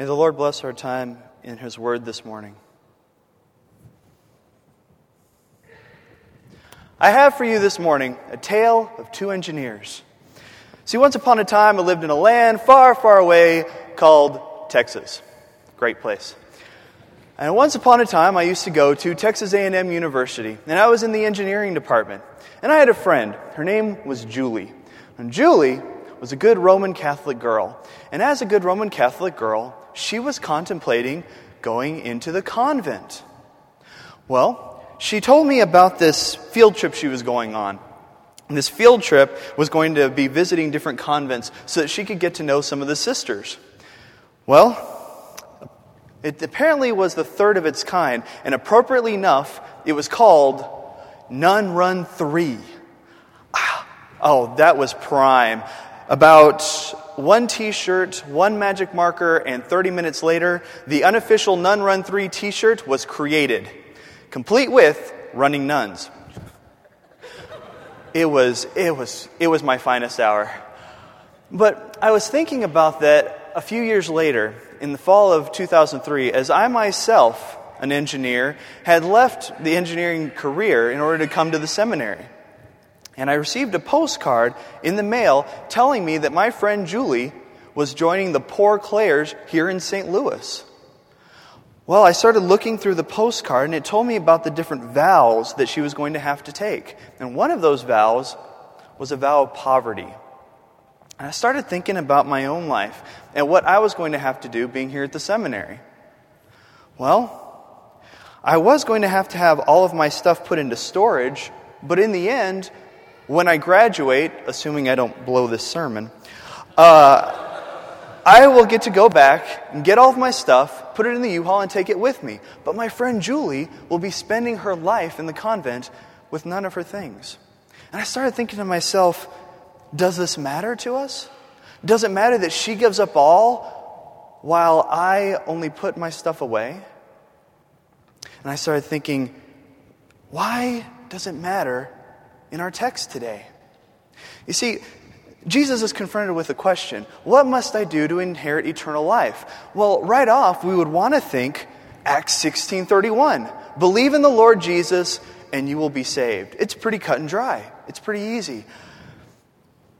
May the Lord bless our time in His Word this morning. I have for you this morning a tale of two engineers. See, once upon a time, I lived in a land far, far away called Texas. Great place. And once upon a time, I used to go to Texas A&M University, and I was in the engineering department. And I had a friend. Her name was Julie. And Julie was a good Roman Catholic girl. And as a good Roman Catholic girl, she was contemplating going into the convent. Well, she told me about this field trip she was going on. And this field trip was going to be visiting different convents so that she could get to know some of the sisters. Well, it apparently was the third of its kind, and appropriately enough, it was called Nun Run 3. Ah, oh, that was prime. About one t shirt, one magic marker, and 30 minutes later, the unofficial Nun Run 3 t shirt was created, complete with running nuns. It was, it, was, it was my finest hour. But I was thinking about that a few years later, in the fall of 2003, as I myself, an engineer, had left the engineering career in order to come to the seminary. And I received a postcard in the mail telling me that my friend Julie was joining the Poor Clares here in St. Louis. Well, I started looking through the postcard and it told me about the different vows that she was going to have to take. And one of those vows was a vow of poverty. And I started thinking about my own life and what I was going to have to do being here at the seminary. Well, I was going to have to have all of my stuff put into storage, but in the end, when I graduate, assuming I don't blow this sermon, uh, I will get to go back and get all of my stuff, put it in the U Haul, and take it with me. But my friend Julie will be spending her life in the convent with none of her things. And I started thinking to myself, does this matter to us? Does it matter that she gives up all while I only put my stuff away? And I started thinking, why does it matter in our text today. You see, Jesus is confronted with a question What must I do to inherit eternal life? Well, right off, we would want to think Acts 16:31. Believe in the Lord Jesus and you will be saved. It's pretty cut and dry. It's pretty easy.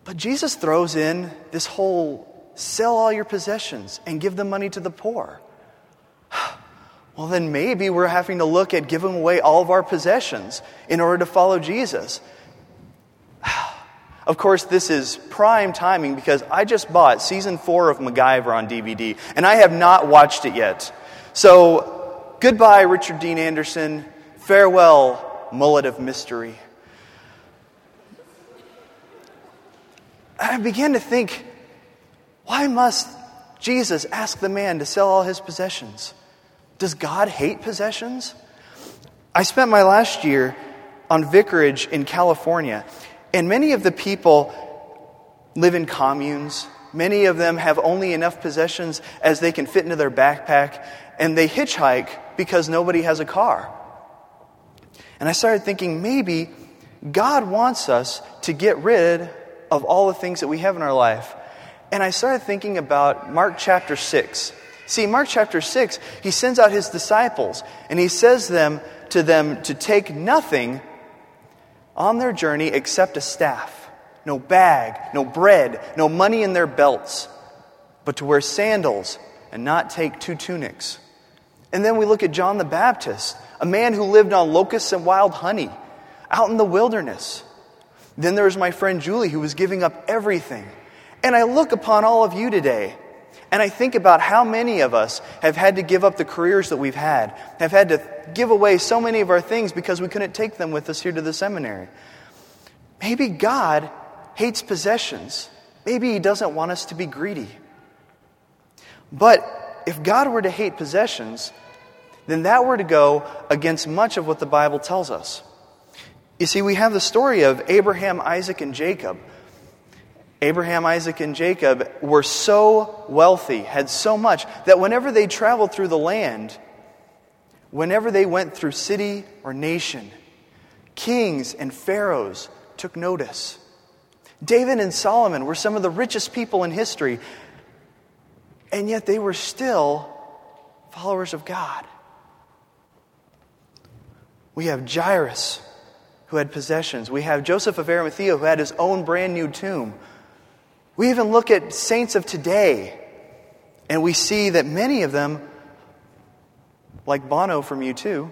But Jesus throws in this whole sell all your possessions and give the money to the poor. Well, then maybe we're having to look at giving away all of our possessions in order to follow Jesus. Of course, this is prime timing because I just bought season four of MacGyver on DVD, and I have not watched it yet. So, goodbye, Richard Dean Anderson. Farewell, mullet of mystery. I began to think, why must Jesus ask the man to sell all his possessions? Does God hate possessions? I spent my last year on vicarage in California, and many of the people live in communes. Many of them have only enough possessions as they can fit into their backpack, and they hitchhike because nobody has a car. And I started thinking maybe God wants us to get rid of all the things that we have in our life. And I started thinking about Mark chapter 6. See, Mark chapter 6, he sends out his disciples, and he says them to them to take nothing on their journey except a staff, no bag, no bread, no money in their belts, but to wear sandals and not take two tunics. And then we look at John the Baptist, a man who lived on locusts and wild honey out in the wilderness. Then there's my friend Julie who was giving up everything. And I look upon all of you today and I think about how many of us have had to give up the careers that we've had, have had to give away so many of our things because we couldn't take them with us here to the seminary. Maybe God hates possessions. Maybe He doesn't want us to be greedy. But if God were to hate possessions, then that were to go against much of what the Bible tells us. You see, we have the story of Abraham, Isaac, and Jacob Abraham, Isaac, and Jacob were so wealthy, had so much, that whenever they traveled through the land, whenever they went through city or nation, kings and pharaohs took notice. David and Solomon were some of the richest people in history. and yet they were still followers of God. We have Jairus, who had possessions. We have Joseph of Arimathea, who had his own brand new tomb. We even look at saints of today, and we see that many of them, like Bono from U2,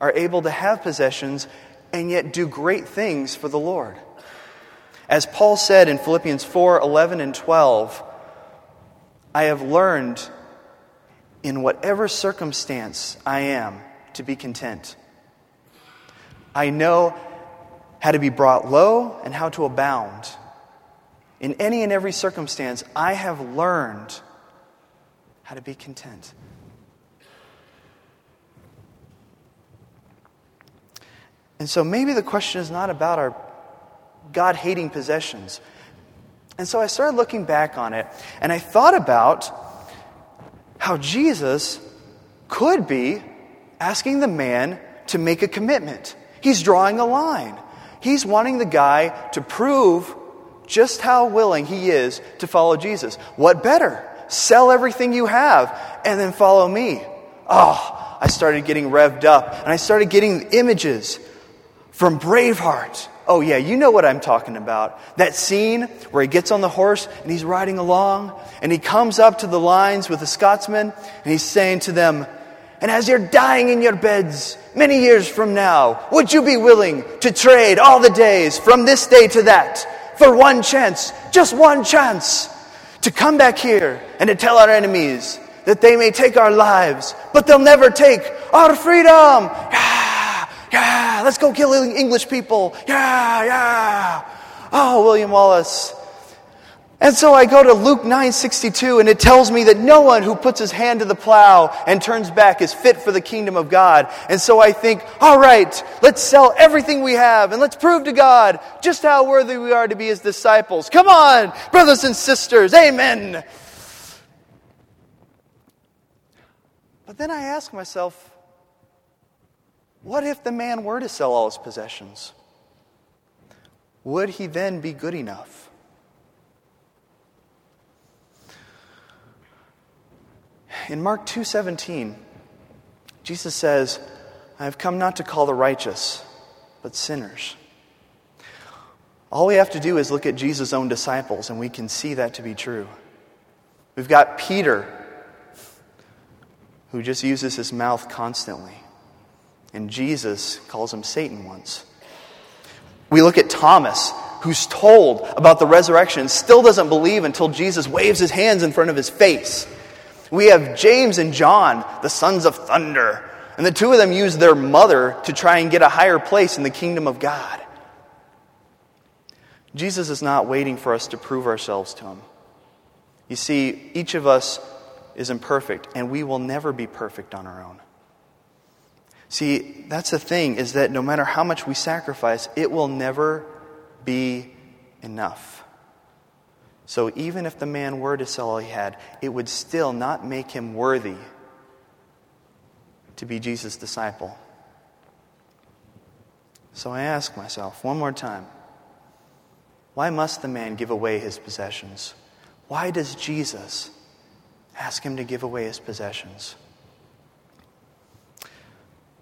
are able to have possessions and yet do great things for the Lord. As Paul said in Philippians 4 11 and 12, I have learned in whatever circumstance I am to be content. I know how to be brought low and how to abound. In any and every circumstance, I have learned how to be content. And so maybe the question is not about our God hating possessions. And so I started looking back on it, and I thought about how Jesus could be asking the man to make a commitment. He's drawing a line. He's wanting the guy to prove just how willing he is to follow Jesus. What better? Sell everything you have and then follow me. Oh, I started getting revved up and I started getting images from Braveheart Oh, yeah, you know what I'm talking about. That scene where he gets on the horse and he's riding along and he comes up to the lines with the Scotsmen and he's saying to them, And as you're dying in your beds many years from now, would you be willing to trade all the days from this day to that for one chance, just one chance, to come back here and to tell our enemies that they may take our lives, but they'll never take our freedom? Yeah, yeah, let's go kill English people. Yeah, yeah. Oh, William Wallace. And so I go to Luke 9:62 and it tells me that no one who puts his hand to the plow and turns back is fit for the kingdom of God. And so I think, all right, let's sell everything we have and let's prove to God just how worthy we are to be his disciples. Come on, brothers and sisters. Amen. But then I ask myself, what if the man were to sell all his possessions? Would he then be good enough? In Mark 2:17, Jesus says, "I have come not to call the righteous, but sinners." All we have to do is look at Jesus' own disciples and we can see that to be true. We've got Peter who just uses his mouth constantly. And Jesus calls him Satan once. We look at Thomas, who's told about the resurrection, still doesn't believe until Jesus waves his hands in front of his face. We have James and John, the sons of thunder, and the two of them use their mother to try and get a higher place in the kingdom of God. Jesus is not waiting for us to prove ourselves to him. You see, each of us is imperfect, and we will never be perfect on our own. See, that's the thing, is that no matter how much we sacrifice, it will never be enough. So even if the man were to sell all he had, it would still not make him worthy to be Jesus' disciple. So I ask myself one more time why must the man give away his possessions? Why does Jesus ask him to give away his possessions?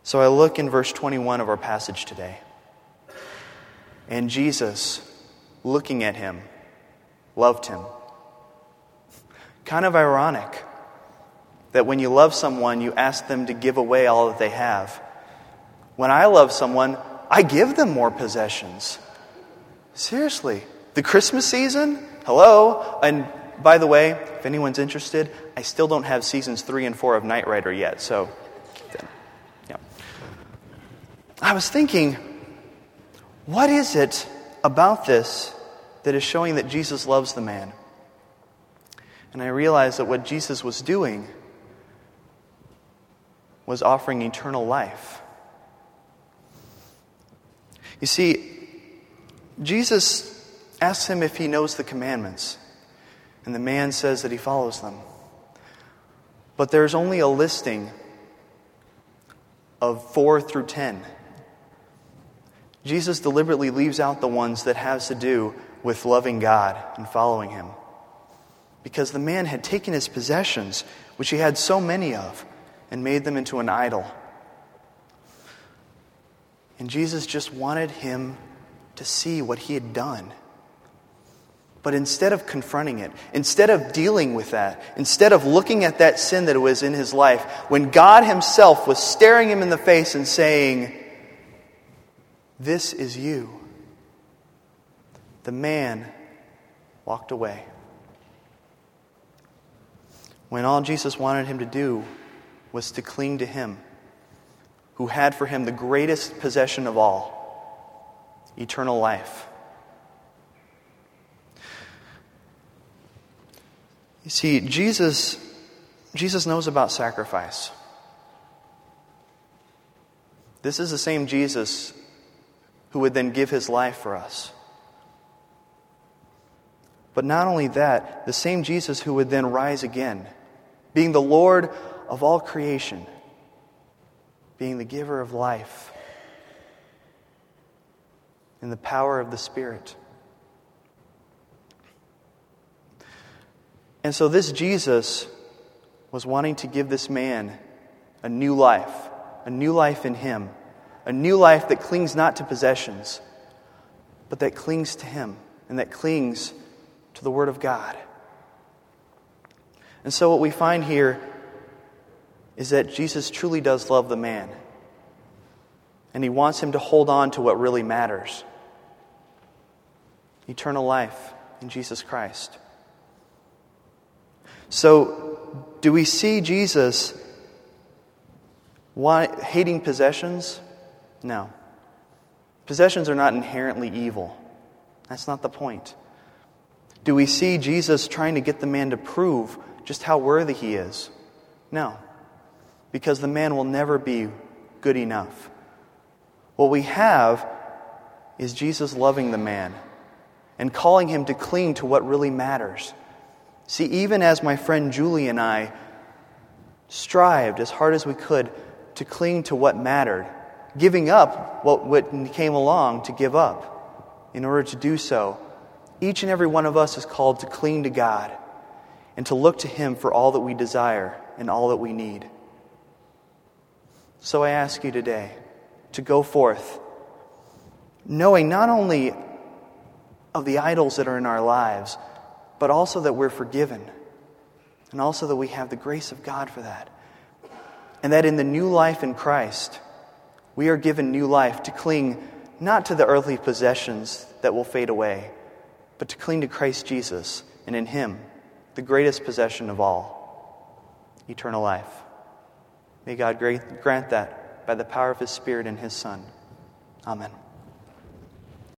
So I look in verse 21 of our passage today. And Jesus, looking at him, loved him. Kind of ironic that when you love someone, you ask them to give away all that they have. When I love someone, I give them more possessions. Seriously. The Christmas season? Hello? And by the way, if anyone's interested, I still don't have seasons three and four of Knight Rider yet, so I was thinking, what is it about this that is showing that Jesus loves the man? And I realized that what Jesus was doing was offering eternal life. You see, Jesus asks him if he knows the commandments, and the man says that he follows them. But there's only a listing of 4 through 10. Jesus deliberately leaves out the ones that has to do with loving God and following him. because the man had taken his possessions, which he had so many of, and made them into an idol. And Jesus just wanted him to see what he had done. But instead of confronting it, instead of dealing with that, instead of looking at that sin that was in his life, when God Himself was staring him in the face and saying, This is you, the man walked away. When all Jesus wanted him to do was to cling to Him, who had for him the greatest possession of all eternal life. You see, Jesus, Jesus knows about sacrifice. This is the same Jesus who would then give his life for us. But not only that, the same Jesus who would then rise again, being the Lord of all creation, being the giver of life, in the power of the Spirit. And so, this Jesus was wanting to give this man a new life, a new life in him, a new life that clings not to possessions, but that clings to him and that clings to the Word of God. And so, what we find here is that Jesus truly does love the man, and he wants him to hold on to what really matters eternal life in Jesus Christ. So, do we see Jesus hating possessions? No. Possessions are not inherently evil. That's not the point. Do we see Jesus trying to get the man to prove just how worthy he is? No. Because the man will never be good enough. What we have is Jesus loving the man and calling him to cling to what really matters. See, even as my friend Julie and I strived as hard as we could to cling to what mattered, giving up what, what came along to give up. In order to do so, each and every one of us is called to cling to God and to look to Him for all that we desire and all that we need. So I ask you today to go forth, knowing not only of the idols that are in our lives, but also that we're forgiven, and also that we have the grace of God for that. And that in the new life in Christ, we are given new life to cling not to the earthly possessions that will fade away, but to cling to Christ Jesus, and in Him, the greatest possession of all eternal life. May God grant that by the power of His Spirit and His Son. Amen.